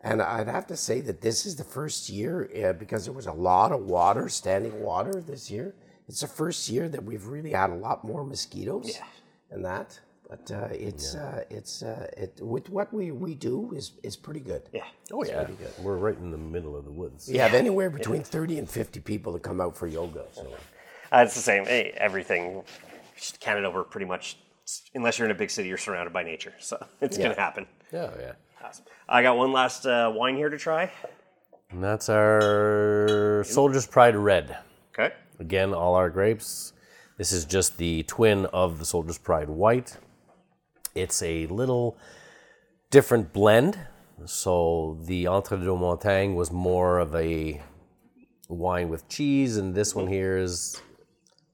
And I'd have to say that this is the first year uh, because there was a lot of water, standing water this year. It's the first year that we've really had a lot more mosquitoes Yeah. and that. But uh, it's uh, it's uh, it with what we, we do is is pretty good. Yeah. Oh yeah, we're right in the middle of the woods. We have anywhere between 30 and 50 people that come out for yoga. So. Uh, it's the same. Hey, everything. Canada, we're pretty much, unless you're in a big city, you're surrounded by nature. So it's going to happen. Oh yeah. Awesome. I got one last uh, wine here to try. And that's our Soldier's Pride Red. Okay. Again, all our grapes. This is just the twin of the Soldier's Pride White. It's a little different blend. So the Entre deux Montagnes was more of a wine with cheese, and this one here is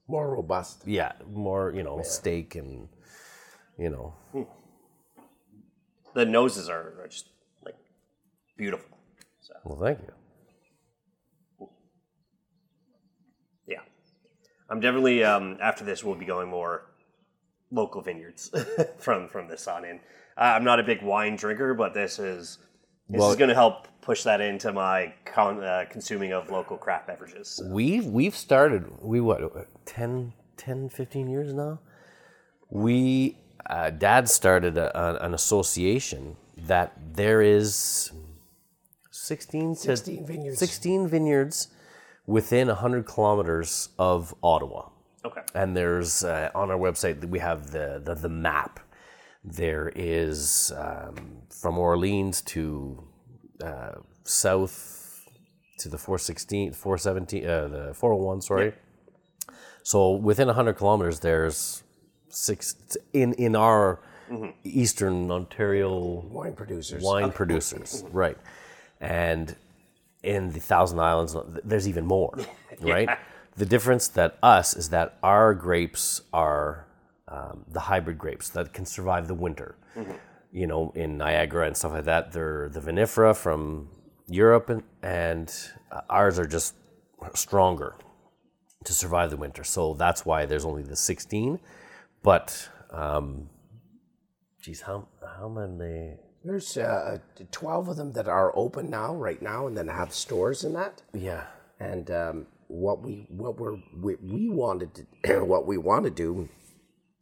More robust. yeah, more you know steak and you know The noses are are just like beautiful. So well thank you. yeah, I'm definitely um, after this we'll be going more local vineyards from from this on in. Uh, I'm not a big wine drinker, but this is this Well- is going to help push that into my con, uh, consuming of local craft beverages. We've we've started we what 10, 10 15 years now. We uh, dad started a, a- an association that there is 16 to 16 vineyards. 16 vineyards within 100 kilometers of Ottawa. Okay. And there's uh, on our website we have the the, the map. There is um, from Orleans to uh, south to the 416, 417, uh, the 401. Sorry. So within 100 kilometers, there's six in in our eastern Ontario Wine producers. wine producers, right? And in the Thousand Islands, there's even more, right? The difference that us is that our grapes are um, the hybrid grapes that can survive the winter. You know, in Niagara and stuff like that, they're the vinifera from Europe, and, and uh, ours are just stronger to survive the winter. So that's why there's only the 16. But, um, geez, how how many? There's uh, 12 of them that are open now, right now, and then have stores in that. Yeah. And um, what we what we're, we we wanted to what we want to do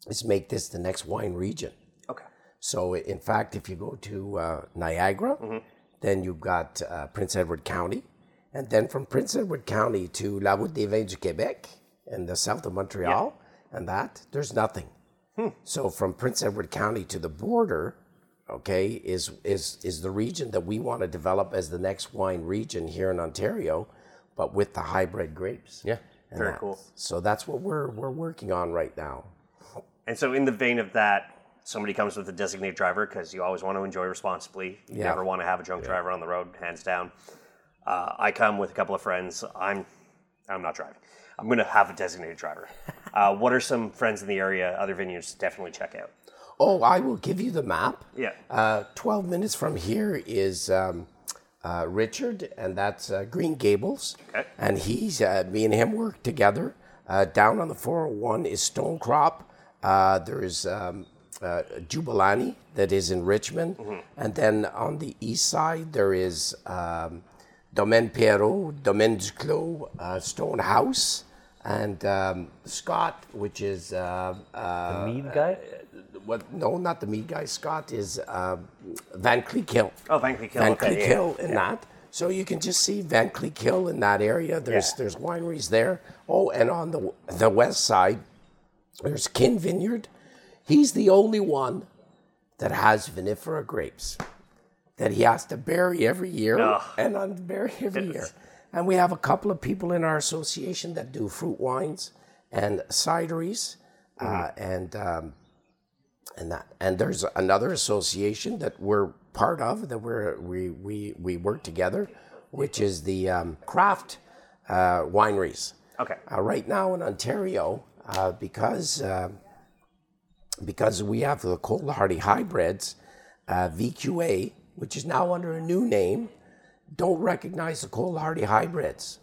is make this the next wine region. Okay. So in fact, if you go to uh, Niagara, then you've got uh, Prince Edward County, and then from Prince Edward County to La Route des Vins du Québec in the south of Montreal, and that there's nothing. Hmm. So from Prince Edward County to the border, okay, is is is the region that we want to develop as the next wine region here in Ontario, but with the hybrid grapes. Yeah. And Very that- cool. So that's what we're we're working on right now. And so, in the vein of that, somebody comes with a designated driver because you always want to enjoy responsibly. You Yeah. never want to have a drunk driver on the road, hands down. Uh, I come with a couple of friends. I'm, I'm not driving. I'm going to have a designated driver. Uh, what are some friends in the area, other vineyards, to definitely check out? Oh, I will give you the map. Yeah. Uh, 12 minutes from here is um, uh, Richard, and that's uh, Green Gables. Okay. And he's, uh, me and him work together. Uh, down on the 401 is Stone Crop. Uh, there's um, uh, Jabulani that is in Richmond. And then on the east side, there is um, Domaine Perrault, Domaine Duclos, uh, Stone House. and um, Scott, which is uh, uh, The mead guy? What? No, not the mead guy. Scott is uh, Vankleek Hill. Oh, Vankleek Hill. Van okay, Cleek yeah. Hill in that. So you can just see Vankleek Hill in that area. There's Yeah. there's wineries there. Oh, and on the the west side, there's Kin Vineyard. He's the only one that has vinifera grapes that he has to bury every year Ugh. and unbury every year. And we have a couple of people in our association that do fruit wines and cideries, uh, and um, and that. And there's another association that we're part of that we're we we we work together, which is the um, craft uh, wineries. Okay. Uh, right now in Ontario, uh, because uh, because we have the cold hardy hybrids, uh, VQA, which is now under a new name, don't recognize the cold hardy hybrids.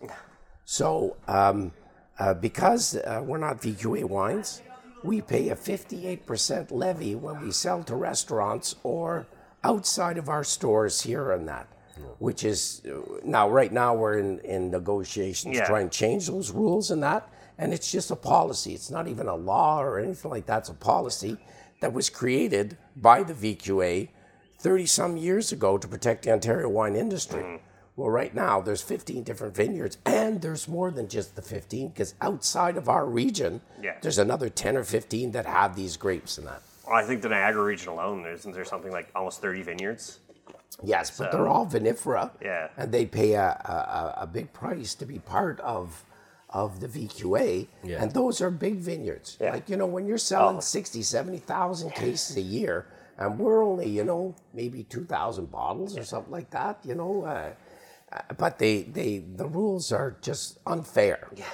So um, uh, because uh, we're not VQA wines, we pay a 58% levy when we sell to restaurants or outside of our stores here and that. Which is now, right now, we're in, in negotiations Yeah. trying to change those rules and that. And it's just a policy. It's not even a law or anything like that. It's a policy that was created by the VQA 30 some years ago to protect the Ontario wine industry. Mm. Well, right now there's 15 different vineyards, and there's more than just the 15 because outside of our region, Yeah. there's another 10 or 15 that have these grapes in that. Well, I think the Niagara region alone, isn't there something like almost 30 vineyards? Yes, but they're all vinifera, Yeah. and they pay a, a, a- a big price to be part of of the VQA, Yeah. and those are big vineyards. Yeah. Like you know, when you're selling 60, 70,000 cases a year, and we're only you know maybe 2,000 bottles or something like that, you know. Uh, but they, they the rules are just unfair. Yeah.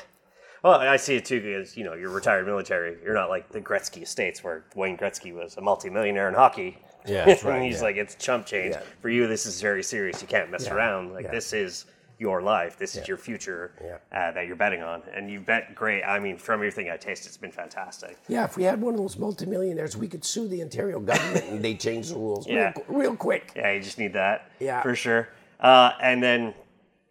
Well, I see it too because you know you're retired military. You're not like the Gretzky estates where Wayne Gretzky was a multimillionaire in hockey. Yeah, right, he's yeah. like, it's chump change. Yeah. For you, this is very serious. You can't mess Yeah, around. Like this is your life. This is your future uh, that you're betting on, and you bet great. I mean, from everything I taste, it's been fantastic. Yeah, if we had one of those multimillionaires, we could sue the Ontario government and they change the rules Yeah. real, real quick. Yeah, you just need that. Yeah. for sure. Uh, and then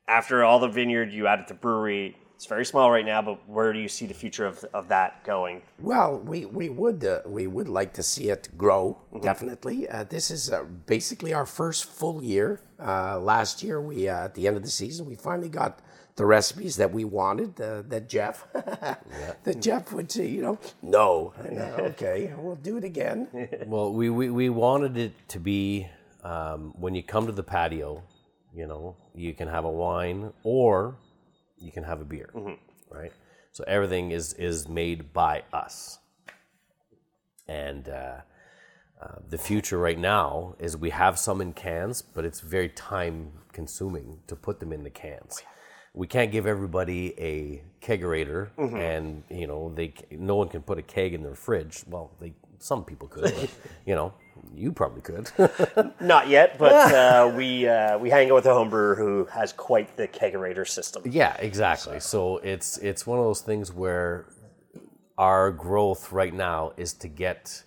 after all the vineyard, you added the brewery. It's very small right now, but where do you see the future of, of that going? Well, we we would uh, we would like to see it grow Mm-hmm. definitely. Uh, this is uh, basically our first full year. Uh, last year, we uh, at the end of the season, we finally got the recipes that we wanted. Uh, that Jeff, that Jeff would say, you know, no, And, uh, okay, we'll do it again. Well, we, we, we wanted it to be um, when you come to the patio, you know, you can have a wine or you can have a beer, right? So everything is, is made by us. And uh, uh, the future right now is we have some in cans, but it's very time consuming to put them in the cans. We can't give everybody a kegerator, and you know they no one can put a keg in their fridge. Well, they some people could, but, you know, you probably could. Not yet, but uh, we uh, we hang out with a home brewer who has quite the kegerator system. Yeah, exactly. So it's it's one of those things where our growth right now is to get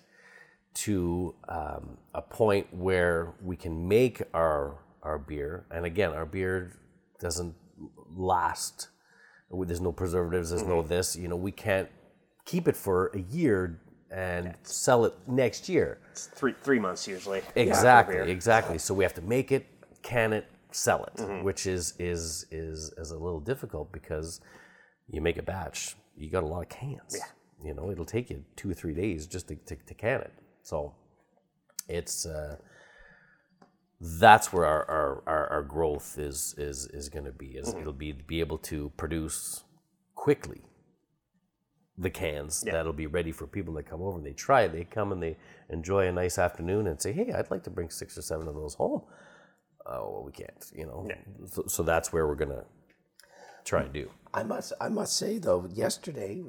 to um, a point where we can make our our beer, and again, our beer doesn't last. There's no preservatives. There's no this. You know, we can't keep it for a year and sell it next year. It's three three months usually. Exactly, exactly. So we have to make it, can it, sell it, which is is is is a little difficult because you make a batch, you got a lot of cans. Yeah. You know, it'll take you two or three days just to, to, to can it. So it's uh, that's where our, our, our, our growth is is is going to be. Is it'll be be able to produce quickly the cans that'll be ready for people that come over and they try it. They come and they enjoy a nice afternoon and say, "Hey, I'd like to bring six or seven of those home." Oh, well, we can't, you know. So, so that's where we're gonna try and do. I must I must say though, yesterday,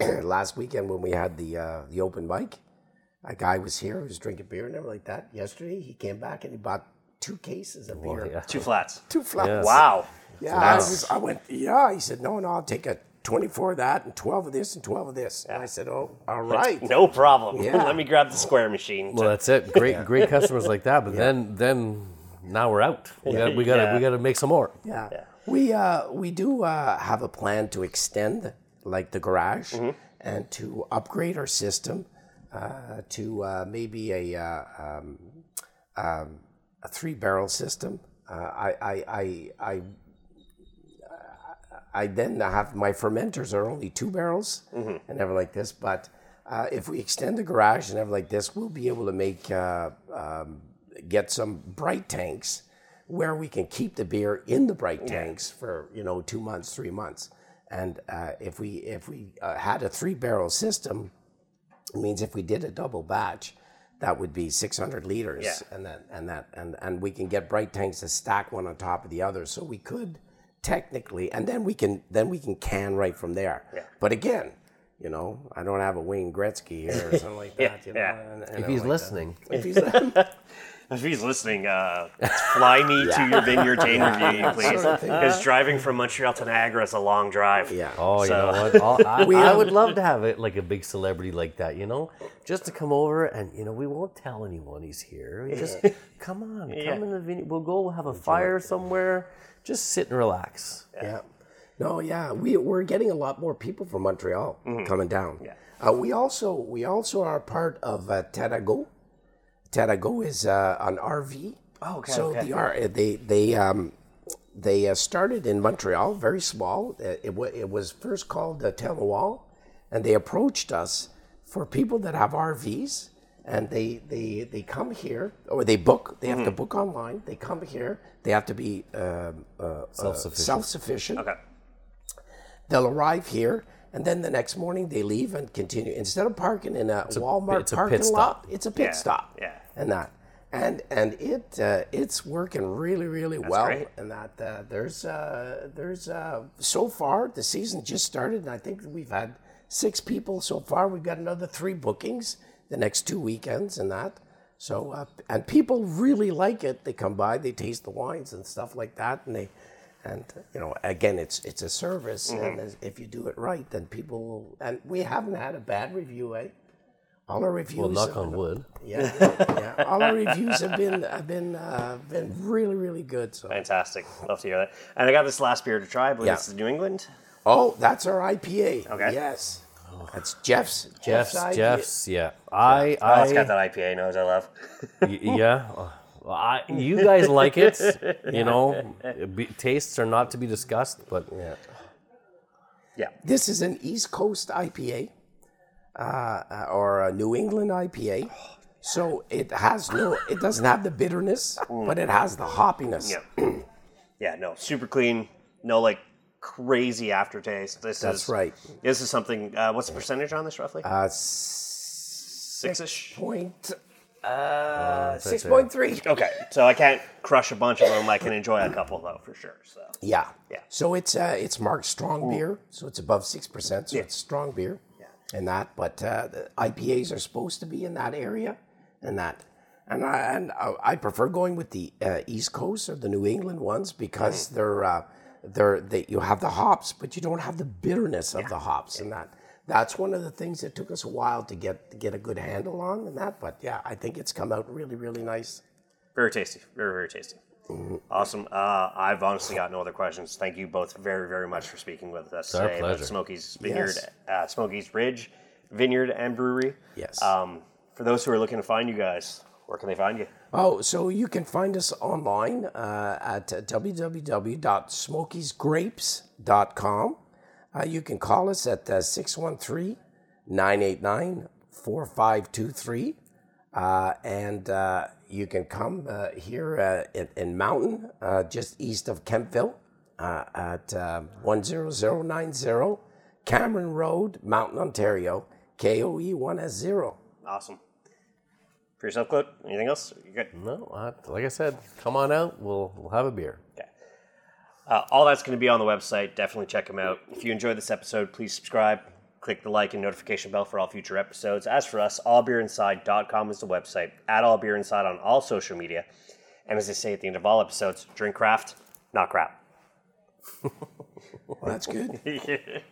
last weekend when we had the uh, the open mic, a guy was here who was drinking beer and everything like that. Yesterday, he came back and he bought two cases of beer, yeah. Two flats. two flats. Wow. Yeah, I, was, I went. Yeah, he said, no, no, I'll take a twenty-four of that and twelve of this and twelve of this. And I said, oh, all right. No problem. Yeah. Let me grab the square machine. Well, that's it. Great, great customers like that. But then, then now we're out. We got, we got, to Yeah. we got to make some more. Yeah. We uh, we do uh, have a plan to extend like the garage, and to upgrade our system uh, to uh, maybe a uh, um, um, a three barrel system. Uh, I, I, I, I, I then have my fermenters are only two barrels and everything like this. But uh, if we extend the garage and everything like this, we'll be able to make uh, um, get some bright tanks where we can keep the beer in the bright tanks for you know two months, three months. And uh, if we if we uh, had a three barrel system, it means if we did a double batch, that would be 600 liters, Yeah. and that and that and and we can get bright tanks to stack one on top of the other, so we could technically, and then we can then we can can right from there. Yeah. But again, you know, I don't have a Wayne Gretzky here or something like that. You know, yeah. and- and If he's like listening, if he's If he's listening, uh, fly me to your vineyard to interview you, please. Sort. Because driving from Montreal to Niagara is a long drive. yeah. oh, you know what? I'll- I, We, I would love to have it like a big celebrity like that, you know, just to come over and you know we won't tell anyone he's here. We just come on, come in the vineyard. We'll go We'll have a fire somewhere, just sit and relax. Yeah. No, yeah, we we're getting a lot more people from Montreal coming down. Yeah. Uh, we also we also are part of uh, Tarago. Tarago is uh, an RV. Oh, okay, So okay. the R they they um they uh, started in Montreal, very small. Uh, It, wa it was first called uh, Telewall, and they approached us for people that have RVs, and they they they come here or they book. They have to book online. They come here. They have to be um, uh, Self-sufficient. self sufficient Okay. they'll arrive here and then the next morning they leave and continue instead of parking in a walmart it's a parking pit lot stop. it's a pit Yeah, stop yeah. and that and and it uh, it's working really really well great. and that uh, there's uh, there's uh, so far the season just started and i think we've had six people so far we've got another three bookings the next two weekends and that so uh, and people really like it they come by they taste the wines and stuff like that and they and you know again it's it's a service Mm-hmm. and if you do it right then people will and we haven't had a bad review eh all our reviews Well, knock have on been- wood. yeah, yeah all our reviews have been have been uh, been really really good so Fantastic. Love to hear that. And I got this last beer to try. I believe Yeah. it's New England. oh that's our ipa Okay. yes that's jeff's Jeff's, IPA. Jeff's, yeah. I, Oh, it's I, got that IPA nose I love. y- yeah. Well, I, you guys like it, you know. Be, tastes are not to be discussed, but yeah Yeah. this is an east coast ipa uh, uh, or a new england ipa so it has no it doesn't have the bitterness but it has the hoppiness Yeah. yeah, no, super clean. No like crazy aftertaste. This That's is right. This is something. Uh, what's the percentage on this roughly? uh, Six ish. point uh, six point three. Okay, so I can't crush a bunch of them. I can enjoy a couple though, for sure. So Yeah. Yeah. So it's uh, it's marked strong beer, so it's above six percent, so it's strong beer. Yeah. And that, but uh, the IPAs are supposed to be in that area, and that, and I and I I prefer going with the uh, East Coast or the New England ones because they're uh, they're you have the hops, but you don't have the bitterness of the hops, and that. That's one of the things that took us a while to get to get a good handle on, and that. But yeah, I think it's come out really, really nice. very tasty, very very tasty. Awesome. Uh, I've honestly got no other questions. Thank you both very very much for speaking with us our today about. Smokies Vineyard, Yes. uh, Smokies Ridge Vineyard and Brewery. Yes. Um, for those who are looking to find you guys, where can they find you? Oh, so you can find us online uh, at www.smokiesgrapes.com. Uh, you can call us at uh, 613 989 4523. And uh, you can come uh, here uh, in, in Mountain, uh, just east of Kemptville, uh, at uh, 10090 Cameron Road, Mountain, Ontario, KOE 1S0. Awesome. For yourself, Claude, anything else? You good? no, I, like I said, come on out. We'll we'll have a beer. Okay. Uh, all that's going to be on the website. Definitely check them out. If you enjoyed this episode, please subscribe. Click the like and notification bell for all future episodes. As for us, allbeerinside.com is the website. At All Beer Inside on all social media. And as I say at the end of all episodes, drink craft, not crap. Well, that's good.